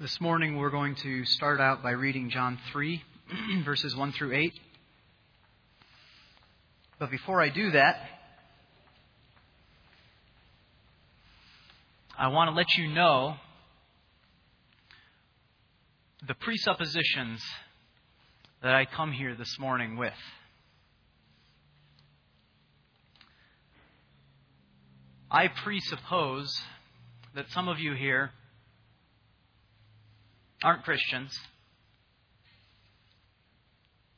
This morning we're going to start out by reading John 3, verses 1 through 8. But before I do that, I want to let you know the presuppositions that I come here this morning with. I presuppose that some of you here aren't Christians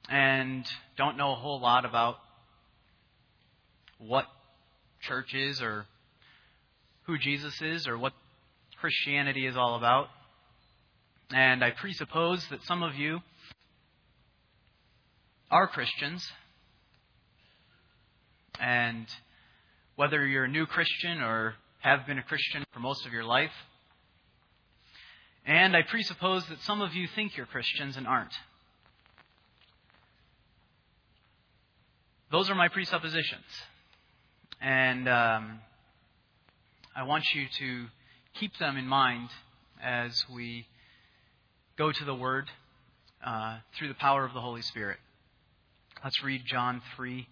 and don't know a whole lot about what church is or who Jesus is or what Christianity is all about. And I presuppose that some of you are Christians. And whether you're a new Christian or have been a Christian for most of your life, and I presuppose that some of you think you're Christians and aren't. Those are my presuppositions. And um, I want you to keep them in mind as we go to the Word uh, through the power of the Holy Spirit. Let's read John 3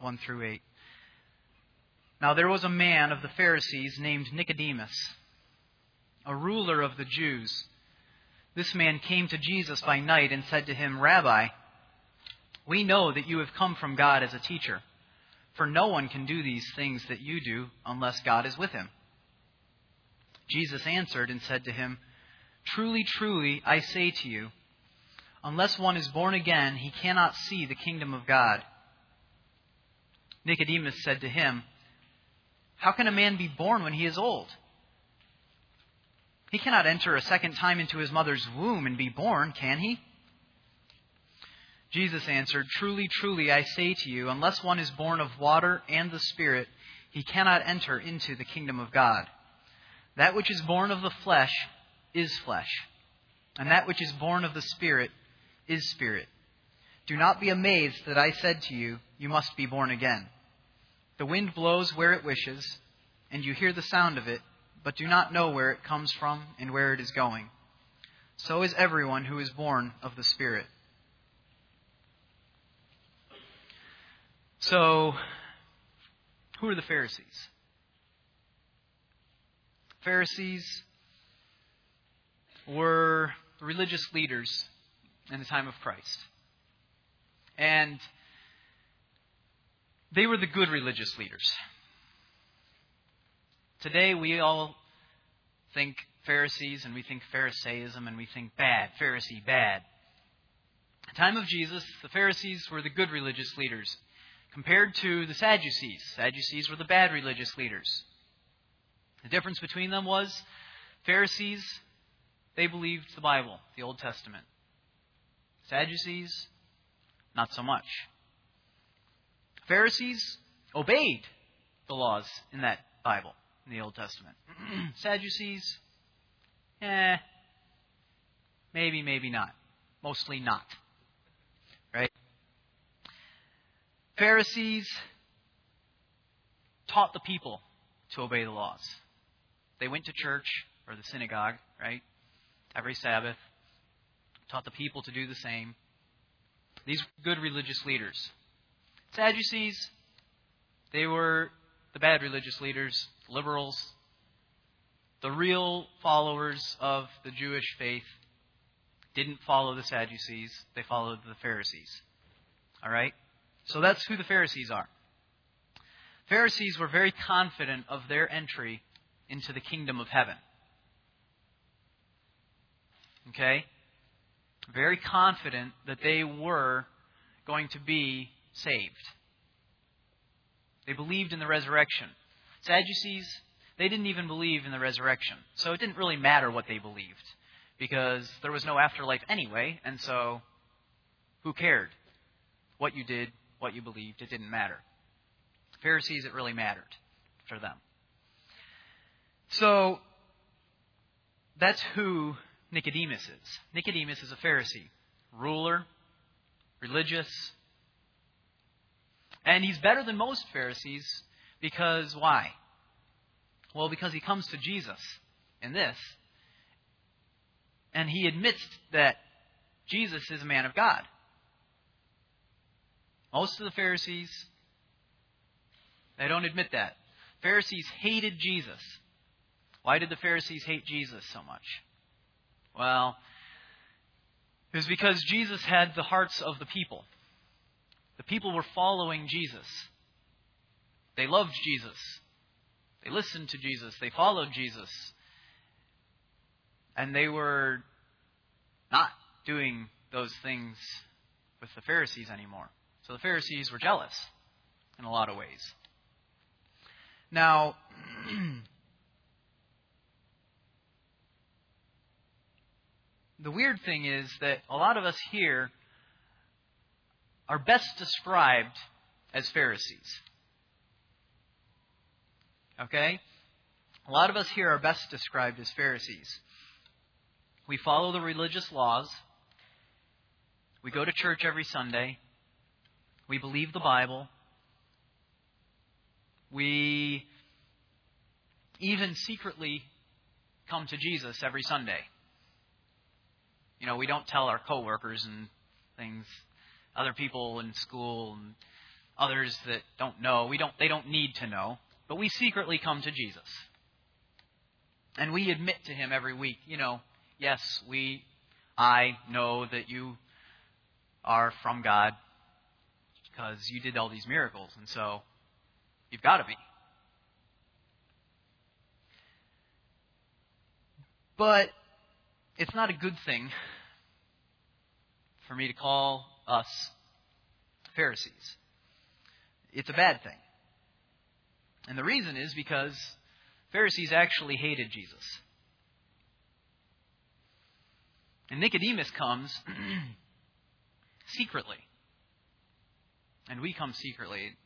1 through 8. Now there was a man of the Pharisees named Nicodemus a ruler of the Jews. This man came to Jesus by night and said to him, Rabbi, we know that you have come from God as a teacher, for no one can do these things that you do unless God is with him. Jesus answered and said to him, Truly, truly, I say to you, unless one is born again, he cannot see the kingdom of God. Nicodemus said to him, How can a man be born when he is old? He cannot enter a second time into his mother's womb and be born, can he? Jesus answered, Truly, truly, I say to you, unless one is born of water and the Spirit, he cannot enter into the kingdom of God. That which is born of the flesh is flesh, and that which is born of the Spirit is spirit. Do not be amazed that I said to you, You must be born again. The wind blows where it wishes, and you hear the sound of it but do not know where it comes from and where it is going. So is everyone who is born of the Spirit. So, who are the Pharisees? Pharisees were religious leaders in the time of Christ. And they were the good religious leaders. Today we all think Pharisees and we think Pharisaism and we think bad, Pharisee bad. the time of Jesus, the Pharisees were the good religious leaders compared to the Sadducees. Sadducees were the bad religious leaders. The difference between them was Pharisees, they believed the Bible, the Old Testament. Sadducees, not so much. Pharisees obeyed the laws in that Bible in the Old Testament. Sadducees, eh, maybe, maybe not. Mostly not. Right? Pharisees taught the people to obey the laws. They went to church or the synagogue, right? Every Sabbath, taught the people to do the same. These were good religious leaders. Sadducees, they were the bad religious leaders liberals, the real followers of the Jewish faith didn't follow the Sadducees, they followed the Pharisees. All right? So that's who the Pharisees are. Pharisees were very confident of their entry into the kingdom of heaven. Okay? Very confident that they were going to be saved. They believed in the resurrection. Sadducees, they didn't even believe in the resurrection. So it didn't really matter what they believed because there was no afterlife anyway, and so who cared? What you did, what you believed, it didn't matter. Pharisees, it really mattered for them. So that's who Nicodemus is. Nicodemus is a Pharisee, ruler, religious, and he's better than most Pharisees because why? Well, because he comes to Jesus in this. and he admits that Jesus is a man of God. Most of the Pharisees, they don't admit that. Pharisees hated Jesus. Why did the Pharisees hate Jesus so much? Well, it was because Jesus had the hearts of the people. The people were following Jesus. They loved Jesus. They listened to Jesus. They followed Jesus. And they were not doing those things with the Pharisees anymore. So the Pharisees were jealous in a lot of ways. Now, the weird thing is that a lot of us here are best described as Pharisees. Okay? A lot of us here are best described as Pharisees. We follow the religious laws. We go to church every Sunday. We believe the Bible. We even secretly come to Jesus every Sunday. You know, we don't tell our coworkers and things, other people in school and others that don't know. We don't they don't need to know, but we secretly come to Jesus. And we admit to him every week, you know, yes, we I know that you are from God because you did all these miracles, and so you've got to be. But it's not a good thing for me to call us Pharisees. It's a bad thing. And the reason is because Pharisees actually hated Jesus. And Nicodemus comes secretly. And we come secretly.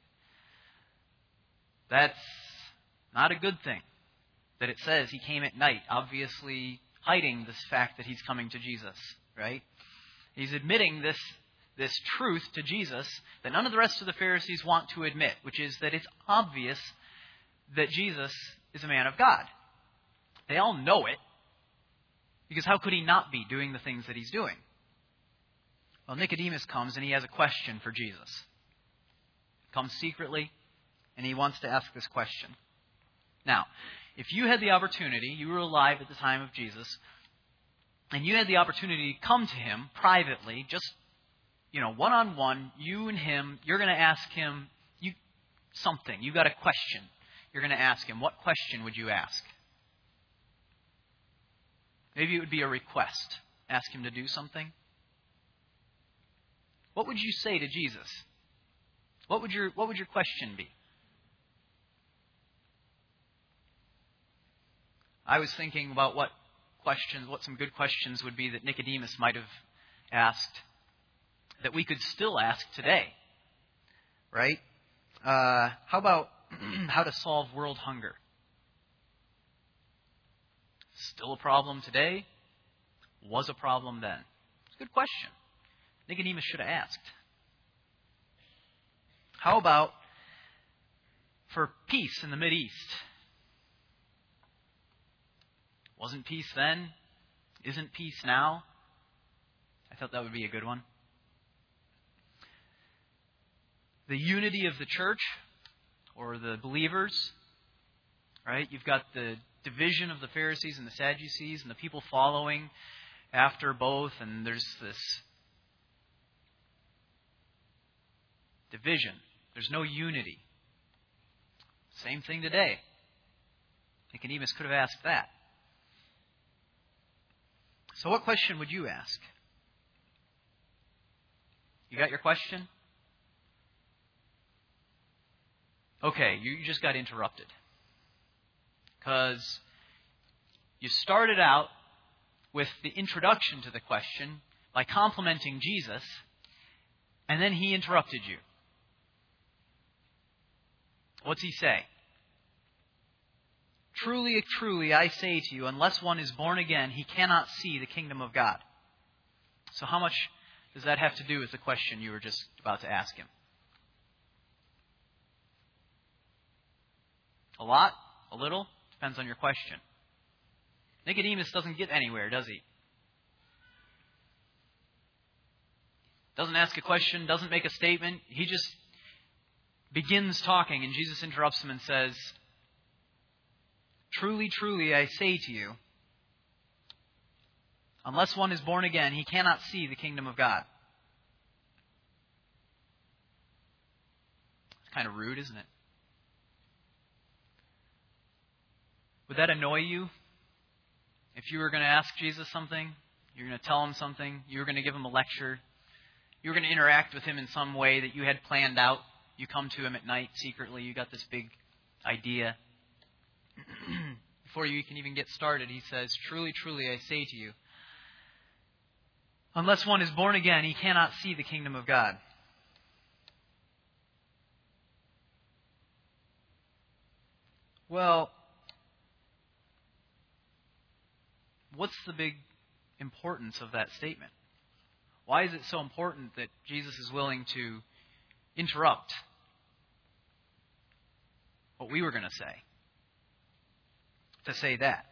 That's not a good thing that it says he came at night, obviously hiding this fact that he's coming to Jesus, right? He's admitting this, this truth to Jesus that none of the rest of the Pharisees want to admit, which is that it's obvious that Jesus is a man of God. They all know it, because how could he not be doing the things that he's doing? Well, Nicodemus comes and he has a question for Jesus. Comes secretly, and he wants to ask this question. Now, if you had the opportunity, you were alive at the time of Jesus, and you had the opportunity to come to him privately, just, you know, one on one, you and him, you're going to ask him you, something. You've got a question. You're going to ask him. What question would you ask? Maybe it would be a request. Ask him to do something. What would you say to Jesus? What would your, what would your question be? I was thinking about what questions, what some good questions would be that Nicodemus might have asked that we could still ask today. Right? Uh, how about how to solve world hunger? Still a problem today? Was a problem then? A good question. Nicodemus should have asked. How about for peace in the East? Wasn't peace then? Isn't peace now? I thought that would be a good one. The unity of the church or the believers, right? You've got the division of the Pharisees and the Sadducees and the people following after both, and there's this division. There's no unity. Same thing today. Nicodemus could have asked that. So, what question would you ask? You got your question? Okay, you just got interrupted. Because you started out with the introduction to the question by complimenting Jesus, and then he interrupted you. What's he say? Truly, truly, I say to you, unless one is born again, he cannot see the kingdom of God. So, how much does that have to do with the question you were just about to ask him? A lot? A little? Depends on your question. Nicodemus doesn't get anywhere, does he? Doesn't ask a question, doesn't make a statement. He just begins talking, and Jesus interrupts him and says, Truly, truly, I say to you, unless one is born again, he cannot see the kingdom of God. It's kind of rude, isn't it? Would that annoy you? If you were going to ask Jesus something, you're going to tell him something, you were going to give him a lecture, you were going to interact with him in some way that you had planned out. You come to him at night secretly, you got this big idea. Before you can even get started, he says, Truly, truly, I say to you, unless one is born again, he cannot see the kingdom of God. Well, what's the big importance of that statement? Why is it so important that Jesus is willing to interrupt what we were going to say? To say that.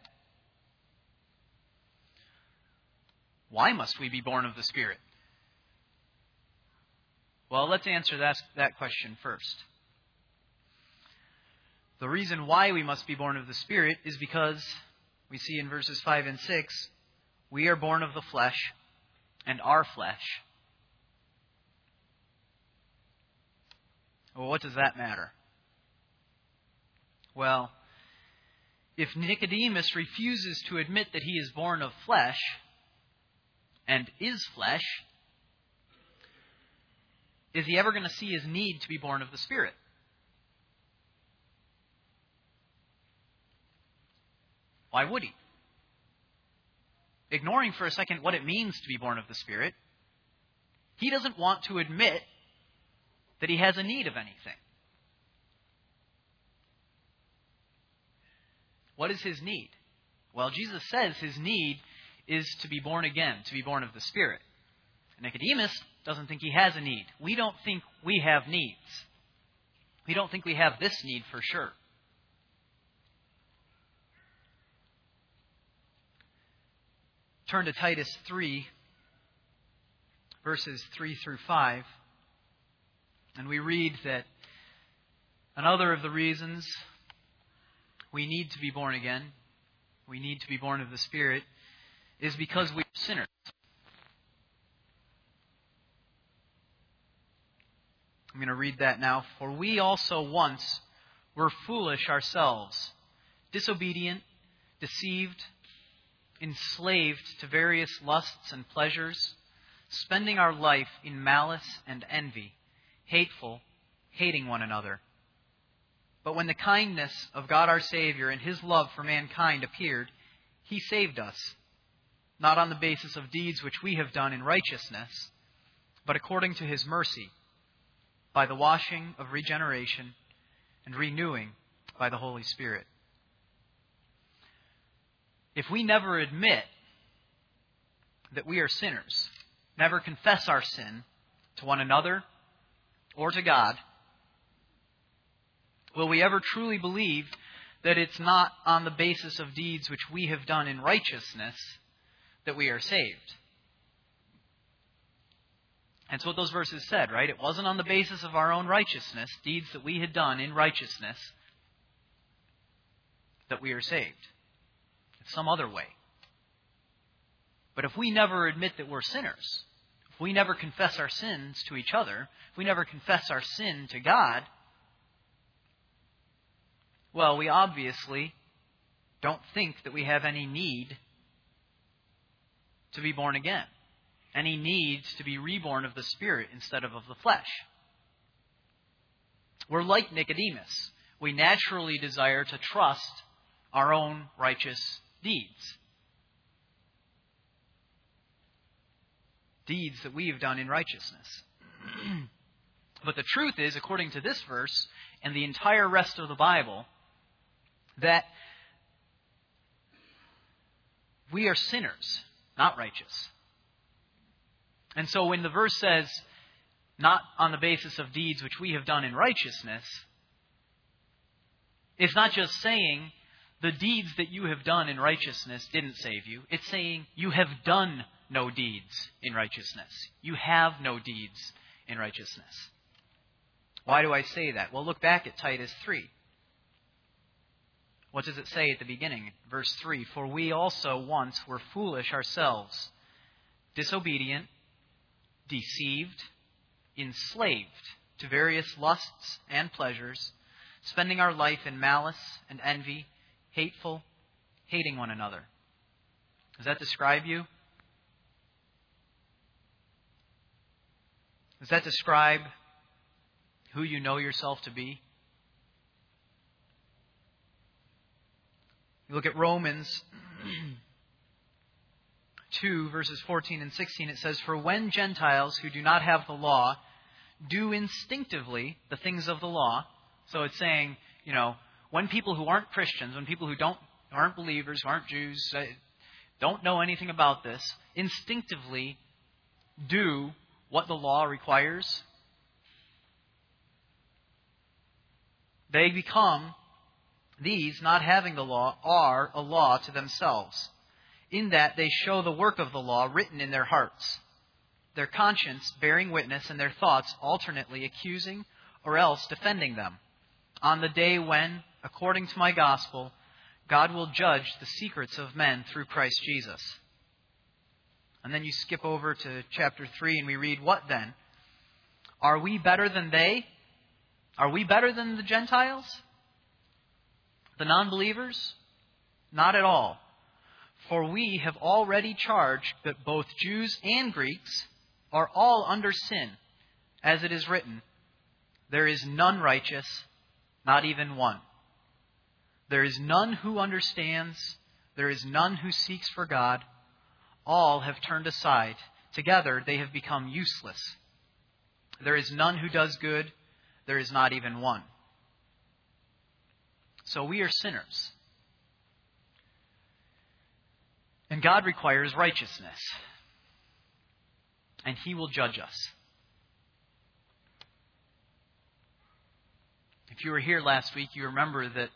Why must we be born of the Spirit? Well, let's answer that, that question first. The reason why we must be born of the Spirit is because we see in verses 5 and 6 we are born of the flesh, and our flesh. Well, what does that matter? Well, if Nicodemus refuses to admit that he is born of flesh and is flesh, is he ever going to see his need to be born of the Spirit? Why would he? ignoring for a second what it means to be born of the Spirit, he doesn't want to admit that he has a need of anything. What is his need? Well, Jesus says his need is to be born again, to be born of the Spirit. Nicodemus doesn't think he has a need. We don't think we have needs. We don't think we have this need for sure. Turn to Titus 3, verses 3 through 5, and we read that another of the reasons we need to be born again, we need to be born of the Spirit, is because we are sinners. I'm going to read that now. For we also once were foolish ourselves, disobedient, deceived, enslaved to various lusts and pleasures, spending our life in malice and envy, hateful, hating one another. But when the kindness of God our Savior and His love for mankind appeared, He saved us, not on the basis of deeds which we have done in righteousness, but according to His mercy, by the washing of regeneration and renewing by the Holy Spirit if we never admit that we are sinners, never confess our sin to one another or to God, will we ever truly believe that it's not on the basis of deeds which we have done in righteousness that we are saved? That's what those verses said, right? It wasn't on the basis of our own righteousness, deeds that we had done in righteousness, that we are saved some other way. But if we never admit that we're sinners, if we never confess our sins to each other, if we never confess our sin to God, well, we obviously don't think that we have any need to be born again, any need to be reborn of the Spirit instead of of the flesh. We're like Nicodemus. We naturally desire to trust our own righteous deeds. Deeds that we have done in righteousness. but the truth is, according to this verse and the entire rest of the Bible, that we are sinners, not righteous. And so when the verse says, not on the basis of deeds which we have done in righteousness, it's not just saying the deeds that you have done in righteousness didn't save you. It's saying you have done no deeds in righteousness. You have no deeds in righteousness. Why do I say that? Well, look back at Titus 3. What does it say at the beginning? Verse 3 For we also once were foolish ourselves, disobedient, deceived, enslaved to various lusts and pleasures, spending our life in malice and envy, hateful, hating one another. Does that describe you? Does that describe who you know yourself to be? You look at Romans 2, verses 14 and 16, it says, For when Gentiles who do not have the law do instinctively the things of the law, so it's saying, you know, when people who aren't Christians, when people who don't aren't believers, who aren't Jews, don't know anything about this, instinctively do what the law requires, they become, these, not having the law, are a law to themselves, in that they show the work of the law written in their hearts, their conscience bearing witness, and their thoughts alternately accusing or else defending them, on the day when, according to my gospel, God will judge the secrets of men through Christ Jesus. And then you skip over to chapter 3 and we read, What then? Are we better than they? Are we better than the Gentiles? The non believers? Not at all. For we have already charged that both Jews and Greeks are all under sin, as it is written, There is none righteous, not even one. There is none who understands, there is none who seeks for God all have turned aside. Together they have become useless. There is none who does good, there is not even one. So we are sinners. And God requires righteousness. And He will judge us. If you were here last week, you remember that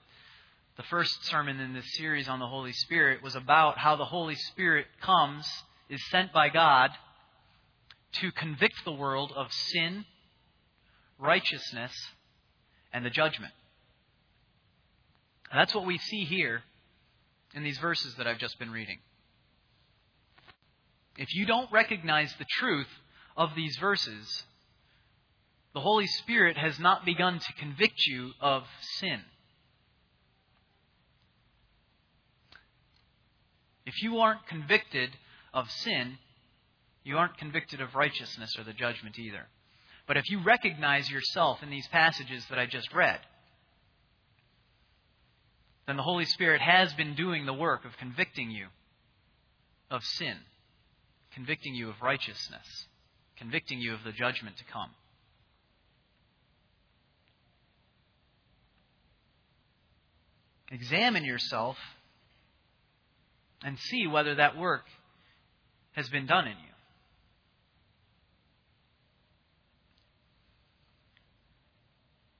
the first sermon in this series on the Holy Spirit was about how the Holy Spirit comes, is sent by God to convict the world of sin, righteousness, and the judgment. And that's what we see here in these verses that I've just been reading. If you don't recognize the truth of these verses, the Holy Spirit has not begun to convict you of sin. If you aren't convicted of sin, you aren't convicted of righteousness or the judgment either. But if you recognize yourself in these passages that I just read, then the Holy Spirit has been doing the work of convicting you of sin, convicting you of righteousness, convicting you of the judgment to come. Examine yourself and see whether that work has been done in you.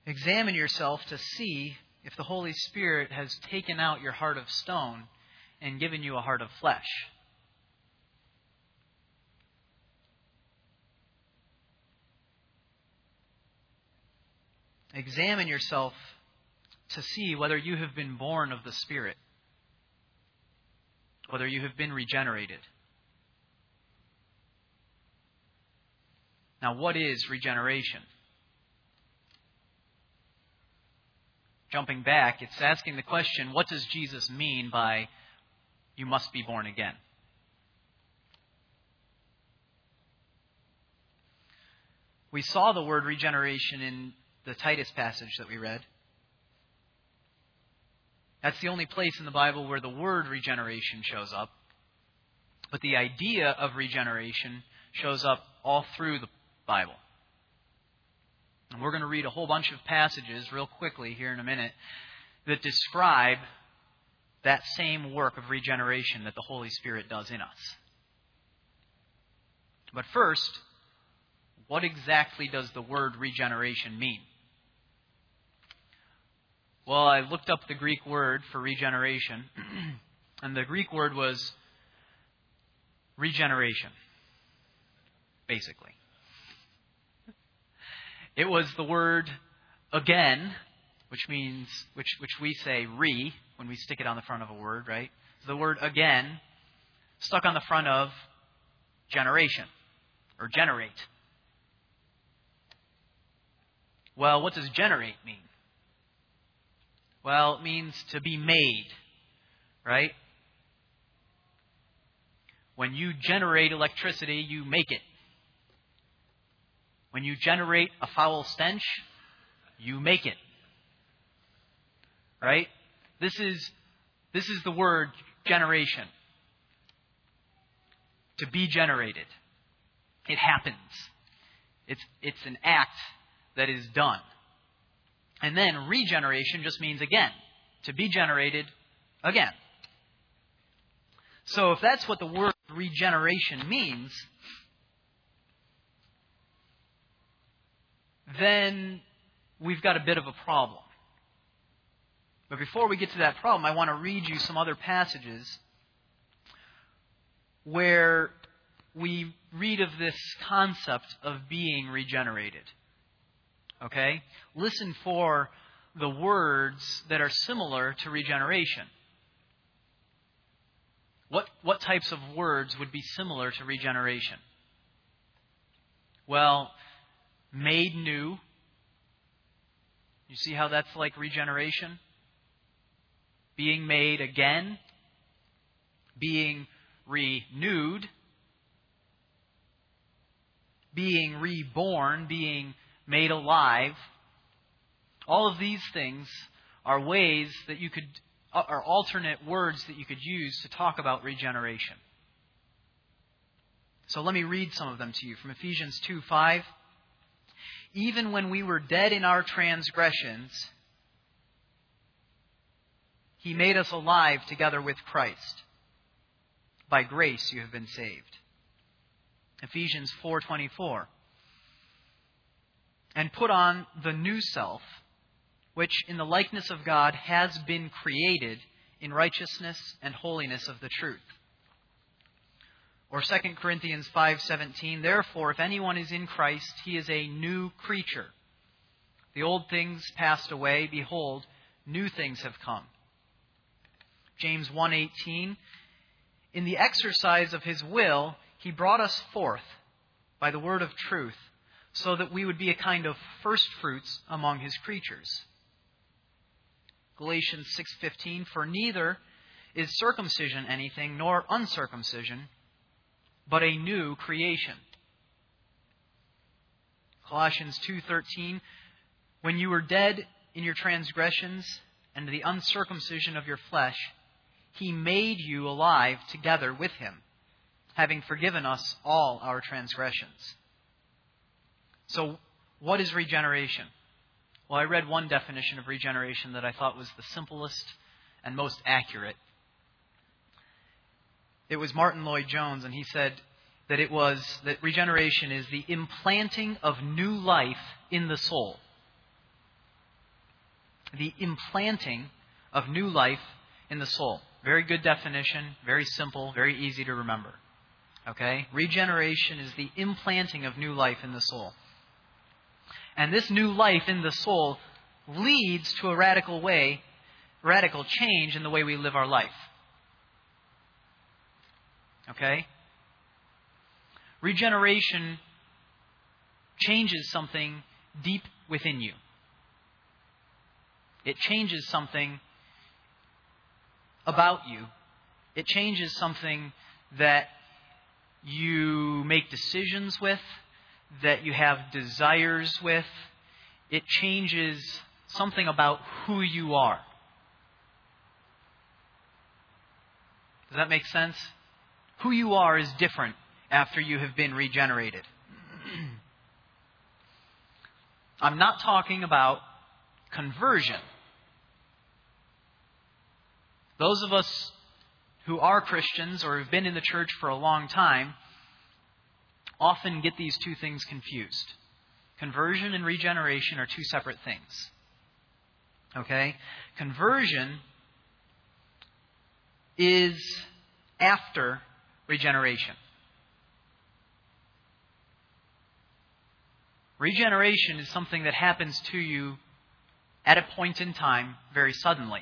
Examine yourself to see if the Holy Spirit has taken out your heart of stone and given you a heart of flesh. Examine yourself to see whether you have been born of the Spirit whether you have been regenerated. Now, what is regeneration? Jumping back, it's asking the question what does Jesus mean by you must be born again? We saw the word regeneration in the Titus passage that we read. That's the only place in the Bible where the word regeneration shows up. But the idea of regeneration shows up all through the Bible. And we're going to read a whole bunch of passages real quickly here in a minute that describe that same work of regeneration that the Holy Spirit does in us. But first, what exactly does the word regeneration mean? Well, I looked up the Greek word for regeneration, and the Greek word was regeneration, basically. It was the word again, which means, which, which we say re when we stick it on the front of a word, right? So The word again stuck on the front of generation or generate. Well, what does generate mean? Well, it means to be made, right? When you generate electricity, you make it. When you generate a foul stench, you make it. Right? This is, this is the word generation. To be generated. It happens. It's, it's an act that is done. And then regeneration just means again. To be generated again. So if that's what the word regeneration means, then we've got a bit of a problem. But before we get to that problem, I want to read you some other passages where we read of this concept of being regenerated. Okay? Listen for the words that are similar to regeneration. What, what types of words would be similar to regeneration? Well, made new. You see how that's like regeneration? Being made again, being renewed, being reborn, being made alive. All of these things are ways that you could, are alternate words that you could use to talk about regeneration. So let me read some of them to you from Ephesians 2 5 even when we were dead in our transgressions, he made us alive together with Christ. By grace you have been saved. Ephesians 4:24. And put on the new self, which in the likeness of God has been created in righteousness and holiness of the truth. Or 2 Corinthians 5:17, therefore if anyone is in Christ, he is a new creature. The old things passed away, behold, new things have come. James 1:18, in the exercise of his will, he brought us forth by the word of truth, so that we would be a kind of first fruits among his creatures. Galatians 6:15 For neither is circumcision anything nor uncircumcision but a new creation. Colossians 2:13 When you were dead in your transgressions and the uncircumcision of your flesh, he made you alive together with him, having forgiven us all our transgressions. So, what is regeneration? Well, I read one definition of regeneration that I thought was the simplest and most accurate. It was Martyn Lloyd-Jones, and he said that it was that regeneration is the implanting of new life in the soul. The implanting of new life in the soul. Very good definition, very simple, very easy to remember. Okay? Regeneration is the implanting of new life in the soul. And this new life in the soul leads to a radical way, radical change in the way we live our life. Okay? Regeneration changes something deep within you. It changes something about you. It changes something that you make decisions with, that you have desires with. It changes something about who you are. Does that make sense? Who you are is different after you have been regenerated. I'm not talking about conversion. Those of us who are Christians or have been in the church for a long time often get these two things confused. Conversion and regeneration are two separate things. Okay? Conversion is after regeneration. Regeneration is something that happens to you at a point in time very suddenly.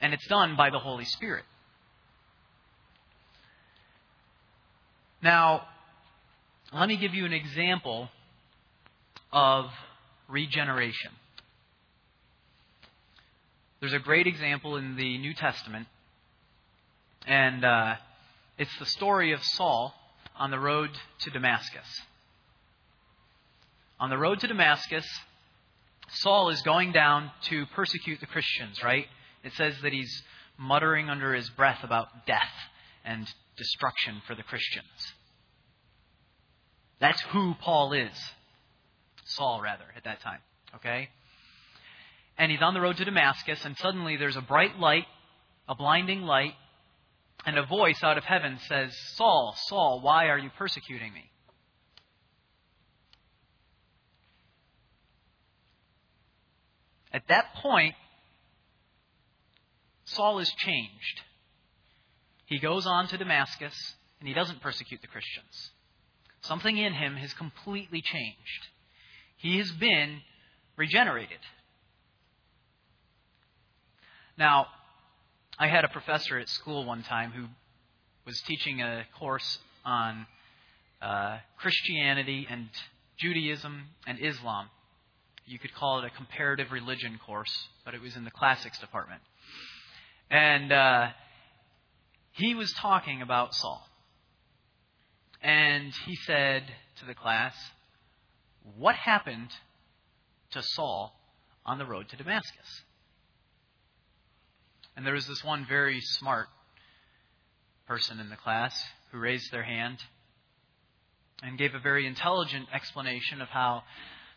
And it's done by the Holy Spirit. Now, let me give you an example of regeneration. There's a great example in the New Testament, and uh, it's the story of Saul on the road to Damascus. On the road to Damascus, Saul is going down to persecute the Christians, right? It says that he's muttering under his breath about death and destruction for the Christians. That's who Paul is. Saul, rather, at that time. Okay? And he's on the road to Damascus, and suddenly there's a bright light, a blinding light, and a voice out of heaven says, Saul, Saul, why are you persecuting me? At that point, Saul is changed. He goes on to Damascus, and he doesn't persecute the Christians. Something in him has completely changed. He has been regenerated. Now, I had a professor at school one time who was teaching a course on uh, Christianity and Judaism and Islam. You could call it a comparative religion course, but it was in the classics department. And uh, he was talking about Saul. And he said to the class, What happened to Saul on the road to Damascus? And there was this one very smart person in the class who raised their hand and gave a very intelligent explanation of how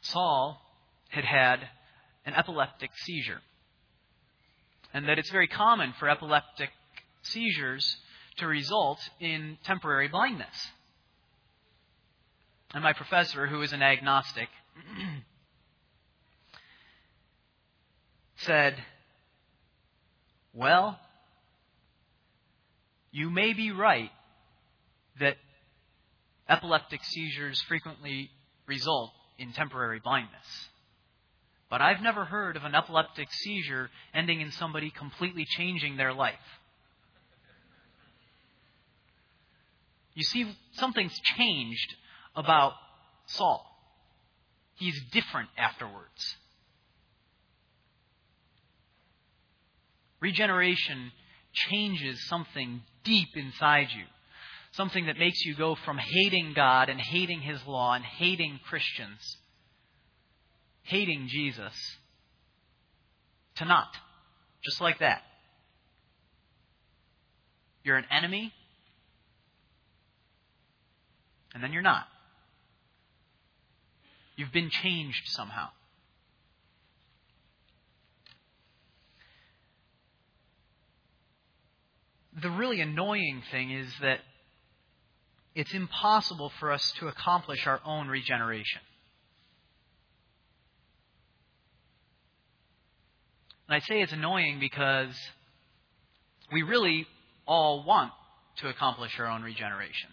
Saul had had an epileptic seizure. And that it's very common for epileptic seizures to result in temporary blindness. And my professor, who is an agnostic, said, Well, you may be right that epileptic seizures frequently result in temporary blindness. But I've never heard of an epileptic seizure ending in somebody completely changing their life. You see, something's changed about Saul. He's different afterwards. Regeneration changes something deep inside you. Something that makes you go from hating God and hating His law and hating Christians, hating Jesus, to not. Just like that. You're an enemy, and then you're not. You've been changed somehow. The really annoying thing is that it's impossible for us to accomplish our own regeneration. And I say it's annoying because we really all want to accomplish our own regeneration.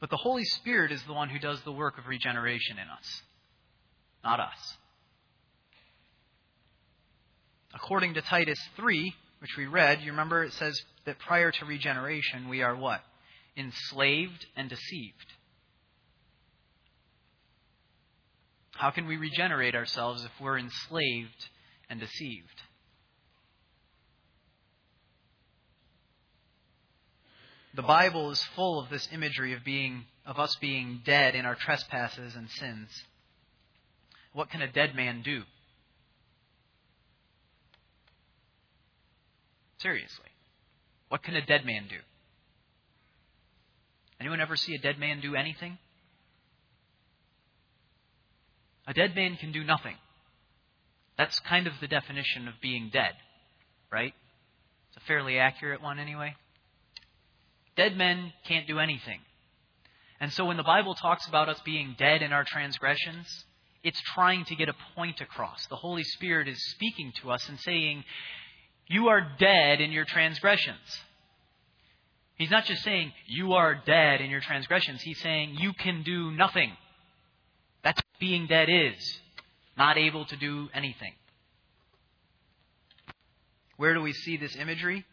But the Holy Spirit is the one who does the work of regeneration in us, not us. According to Titus 3, which we read, you remember it says that prior to regeneration, we are what? Enslaved and deceived. How can we regenerate ourselves if we're enslaved and deceived? The Bible is full of this imagery of being of us being dead in our trespasses and sins. What can a dead man do? Seriously. What can a dead man do? Anyone ever see a dead man do anything? A dead man can do nothing. That's kind of the definition of being dead, right? It's a fairly accurate one, anyway. Dead men can't do anything. And so when the Bible talks about us being dead in our transgressions, it's trying to get a point across. The Holy Spirit is speaking to us and saying, You are dead in your transgressions. He's not just saying you are dead in your transgressions. He's saying you can do nothing. That's what being dead is. Not able to do anything. Where do we see this imagery?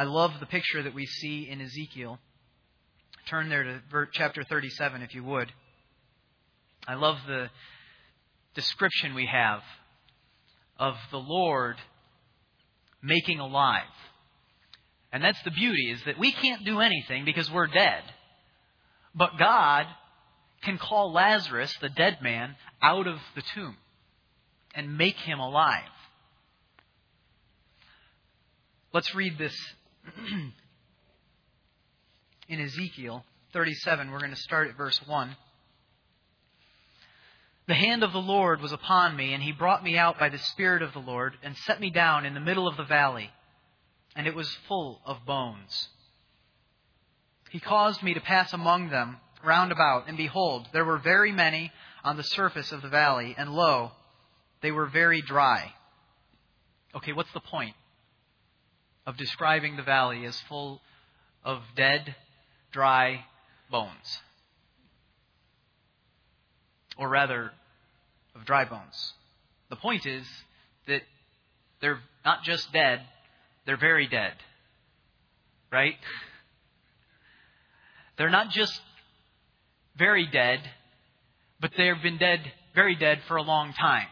I love the picture that we see in Ezekiel. Turn there to chapter 37 if you would. I love the description we have of the Lord making alive. And that's the beauty, is that we can't do anything because we're dead. But God can call Lazarus, the dead man, out of the tomb and make him alive. Let's read this in Ezekiel 37. We're going to start at verse 1. The hand of the Lord was upon me, and he brought me out by the Spirit of the Lord, and set me down in the middle of the valley, and it was full of bones. He caused me to pass among them round about, and behold, there were very many on the surface of the valley, and lo, they were very dry. Okay, what's the point of describing the valley as full of dead, dry bones? Or rather, of dry bones. The point is that they're not just dead, they're very dead. Right? They're not just very dead, but they've been dead, very dead for a long time.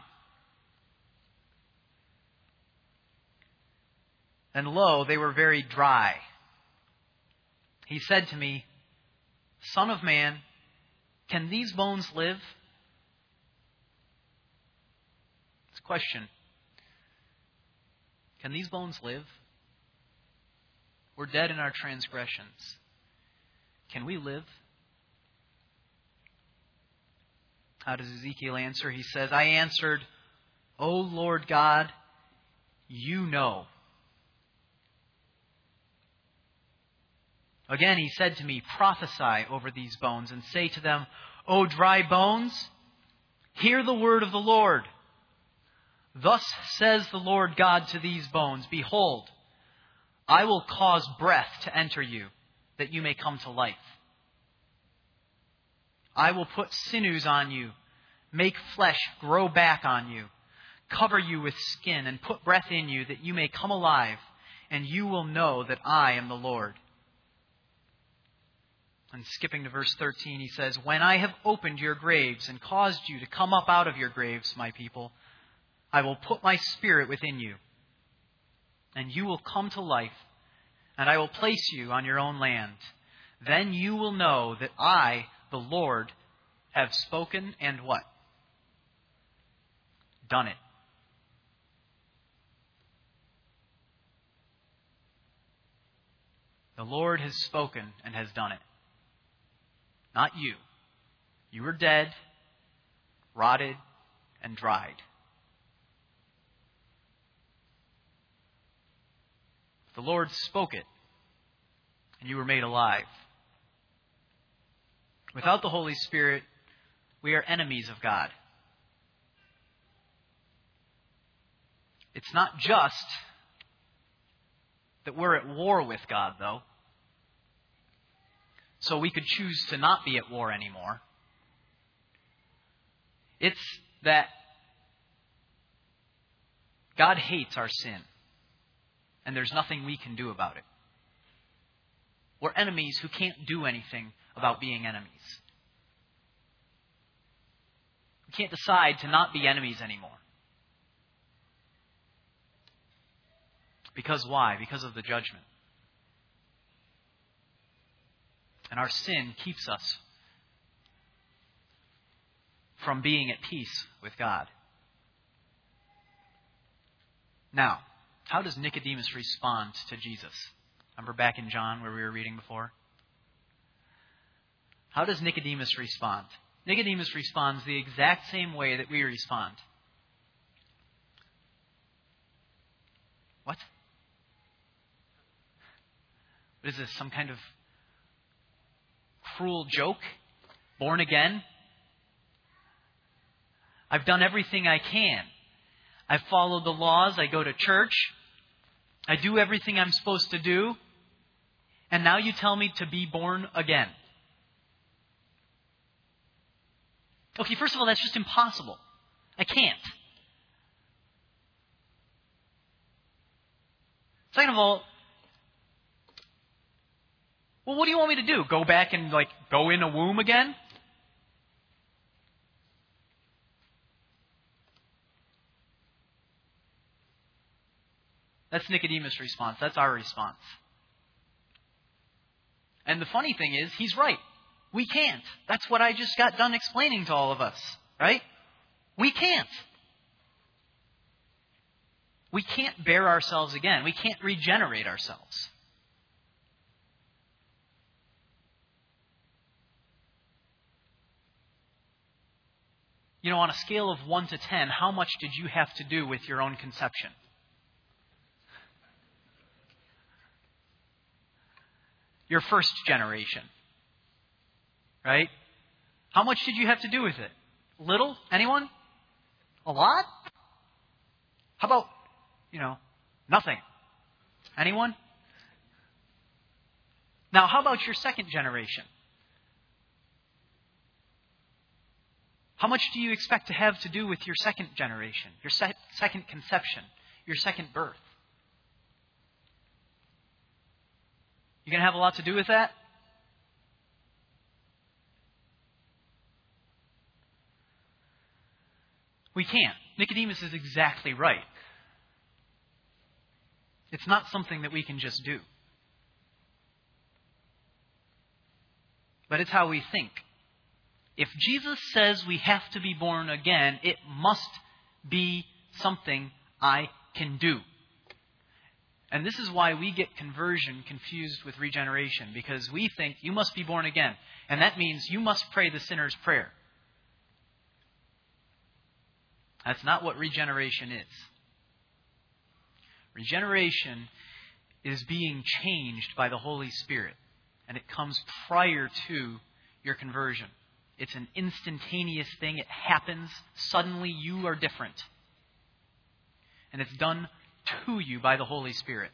And lo, they were very dry. He said to me, Son of man, can these bones live? It's a question Can these bones live? We're dead in our transgressions. Can we live? How does Ezekiel answer? He says, I answered, O Lord God, you know. Again, he said to me, Prophesy over these bones and say to them, O dry bones, hear the word of the Lord. Thus says the Lord God to these bones Behold, I will cause breath to enter you, that you may come to life. I will put sinews on you, make flesh grow back on you, cover you with skin, and put breath in you, that you may come alive, and you will know that I am the Lord. And skipping to verse 13, he says, When I have opened your graves and caused you to come up out of your graves, my people, I will put my spirit within you, and you will come to life, and I will place you on your own land. Then you will know that I, the Lord, have spoken and what? Done it. The Lord has spoken and has done it. Not you. You were dead, rotted, and dried. The Lord spoke it, and you were made alive. Without the Holy Spirit, we are enemies of God. It's not just that we're at war with God, though, so we could choose to not be at war anymore. It's that God hates our sin and there's nothing we can do about it. We're enemies who can't do anything about being enemies. We can't decide to not be enemies anymore. Because why? Because of the judgment. And our sin keeps us from being at peace with God. Now, how does Nicodemus respond to Jesus? Remember back in John where we were reading before? How does Nicodemus respond? Nicodemus responds the exact same way that we respond. What? What is this? Some kind of cruel joke? Born again? I've done everything I can. I follow the laws. I go to church. I do everything I'm supposed to do. And now you tell me to be born again. Okay, first of all, that's just impossible. I can't. Second of all, well, what do you want me to do? Go back and, like, go in a womb again? That's Nicodemus' response. That's our response. And the funny thing is, he's right. We can't. That's what I just got done explaining to all of us, right? We can't. We can't bear ourselves again. We can't regenerate ourselves. You know, on a scale of 1 to 10, how much did you have to do with your own conception? Your first generation. Right? How much did you have to do with it? Little? Anyone? A lot? How about, you know, nothing? Anyone? Now, how about your second generation? How much do you expect to have to do with your second generation, your se- second conception, your second birth? You're going to have a lot to do with that? We can't. Nicodemus is exactly right. It's not something that we can just do. But it's how we think. If Jesus says we have to be born again, it must be something I can do. And this is why we get conversion confused with regeneration, because we think you must be born again. And that means you must pray the sinner's prayer. That's not what regeneration is. Regeneration is being changed by the Holy Spirit, and it comes prior to your conversion. It's an instantaneous thing. It happens. Suddenly you are different. And it's done to you by the Holy Spirit.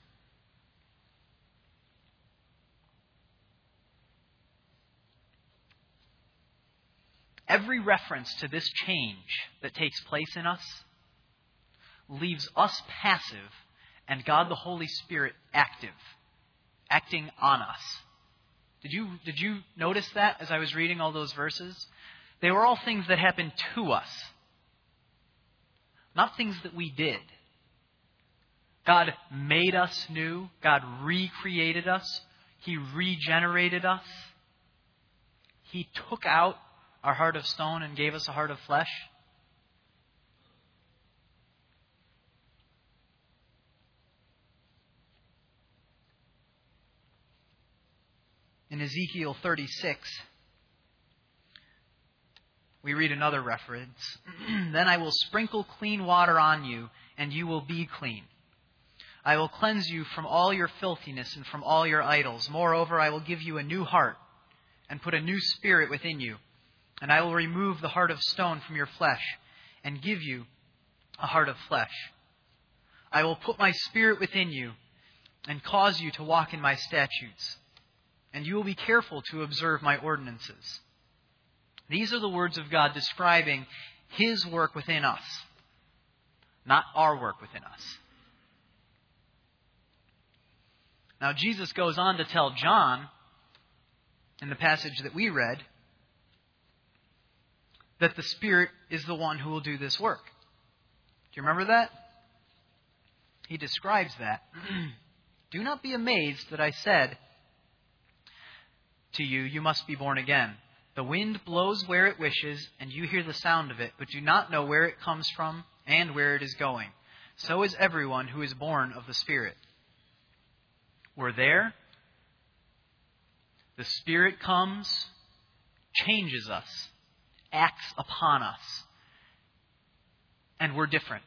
Every reference to this change that takes place in us leaves us passive and God the Holy Spirit active, acting on us. Did you, did you notice that as I was reading all those verses? They were all things that happened to us, not things that we did. God made us new. God recreated us. He regenerated us. He took out our heart of stone and gave us a heart of flesh. In Ezekiel 36, we read another reference. then I will sprinkle clean water on you, and you will be clean. I will cleanse you from all your filthiness and from all your idols. Moreover, I will give you a new heart, and put a new spirit within you. And I will remove the heart of stone from your flesh, and give you a heart of flesh. I will put my spirit within you, and cause you to walk in my statutes and you will be careful to observe my ordinances. These are the words of God describing His work within us, not our work within us. Now, Jesus goes on to tell John, in the passage that we read, that the Spirit is the one who will do this work. Do you remember that? He describes that. do not be amazed that I said, to you, you must be born again. The wind blows where it wishes, and you hear the sound of it, but do not know where it comes from and where it is going. So is everyone who is born of the Spirit. We're there. The Spirit comes, changes us, acts upon us, and we're different.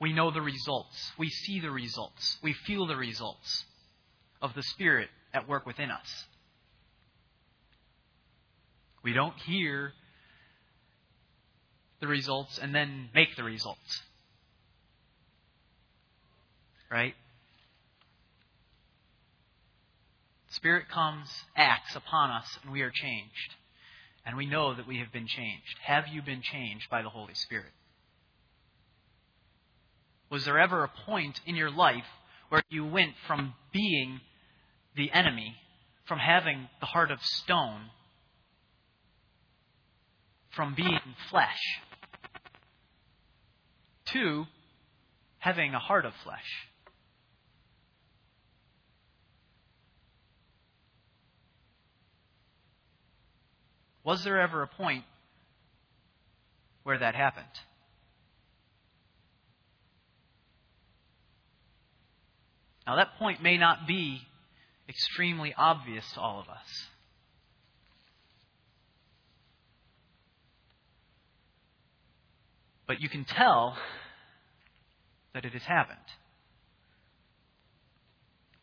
We know the results. We see the results. We feel the results of the Spirit at work within us. We don't hear the results and then make the results. right? Spirit comes, acts upon us, and we are changed. And we know that we have been changed. Have you been changed by the Holy Spirit? Was there ever a point in your life where you went from being the enemy, from having the heart of stone, from being flesh, to having a heart of flesh? Was there ever a point where that happened? Now, that point may not be extremely obvious to all of us. But you can tell that it has happened.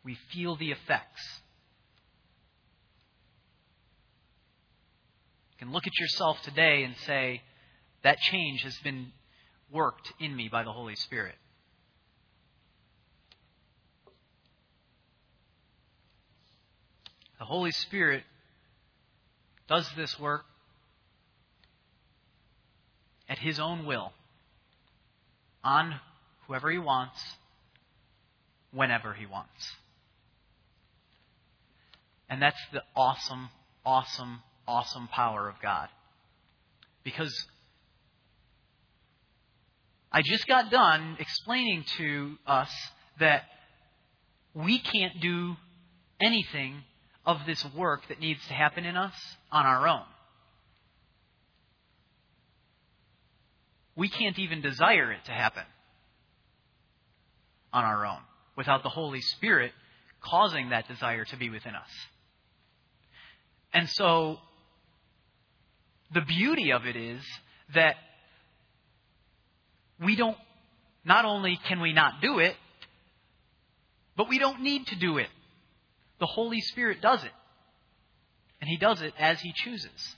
We feel the effects. You can look at yourself today and say, that change has been worked in me by the Holy Spirit. The Holy Spirit does this work His own will, on whoever He wants, whenever He wants. And that's the awesome, awesome, awesome power of God. Because I just got done explaining to us that we can't do anything of this work that needs to happen in us on our own. We can't even desire it to happen on our own without the Holy Spirit causing that desire to be within us. And so, the beauty of it is that we don't, not only can we not do it, but we don't need to do it. The Holy Spirit does it. And He does it as He chooses.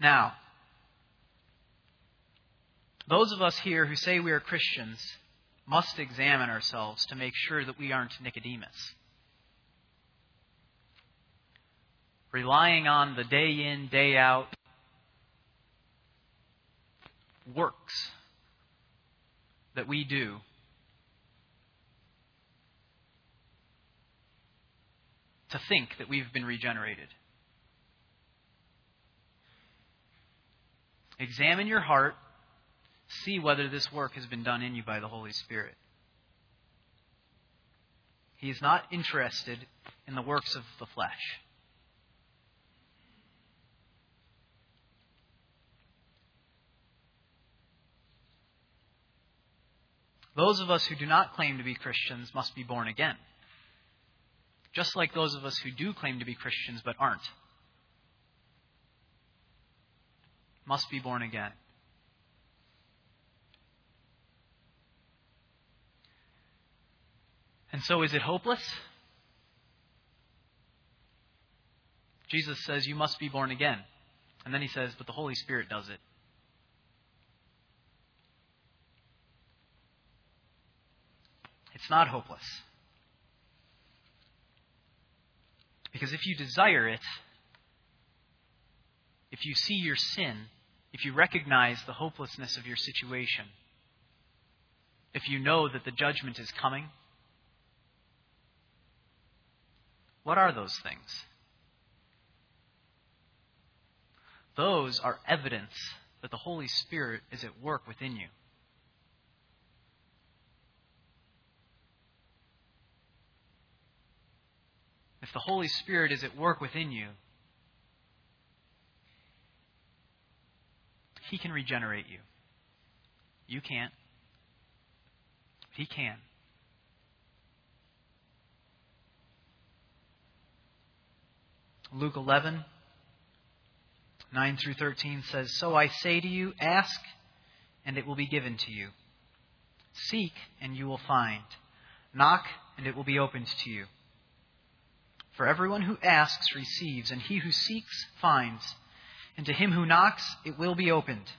Now, those of us here who say we are Christians must examine ourselves to make sure that we aren't Nicodemus. Relying on the day in, day out works that we do to think that we've been regenerated. Examine your heart, see whether this work has been done in you by the Holy Spirit. He is not interested in the works of the flesh. Those of us who do not claim to be Christians must be born again just like those of us who do claim to be Christians but aren't. Must be born again. And so, is it hopeless? Jesus says, You must be born again. And then he says, But the Holy Spirit does it. It's not hopeless. Because if you desire it, if you see your sin, if you recognize the hopelessness of your situation, if you know that the judgment is coming, what are those things? Those are evidence that the Holy Spirit is at work within you. if the Holy Spirit is at work within you, He can regenerate you. You can't. He can. Luke 11, 9 through 13 says, So I say to you, ask, and it will be given to you. Seek, and you will find. Knock, and it will be opened to you. For everyone who asks receives, and he who seeks finds, and to him who knocks it will be opened.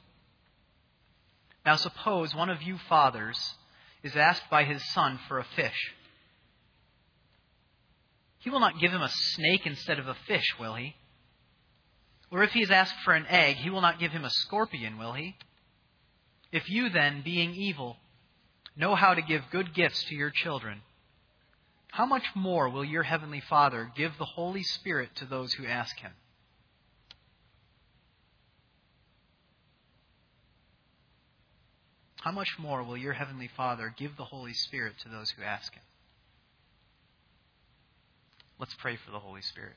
Now suppose one of you fathers, is asked by his son for a fish, he will not give him a snake instead of a fish, will he? Or if he is asked for an egg, he will not give him a scorpion, will he? If you then, being evil, know how to give good gifts to your children, how much more will your heavenly Father give the Holy Spirit to those who ask him? How much more will your heavenly Father give the Holy Spirit to those who ask him? Let's pray for the Holy Spirit.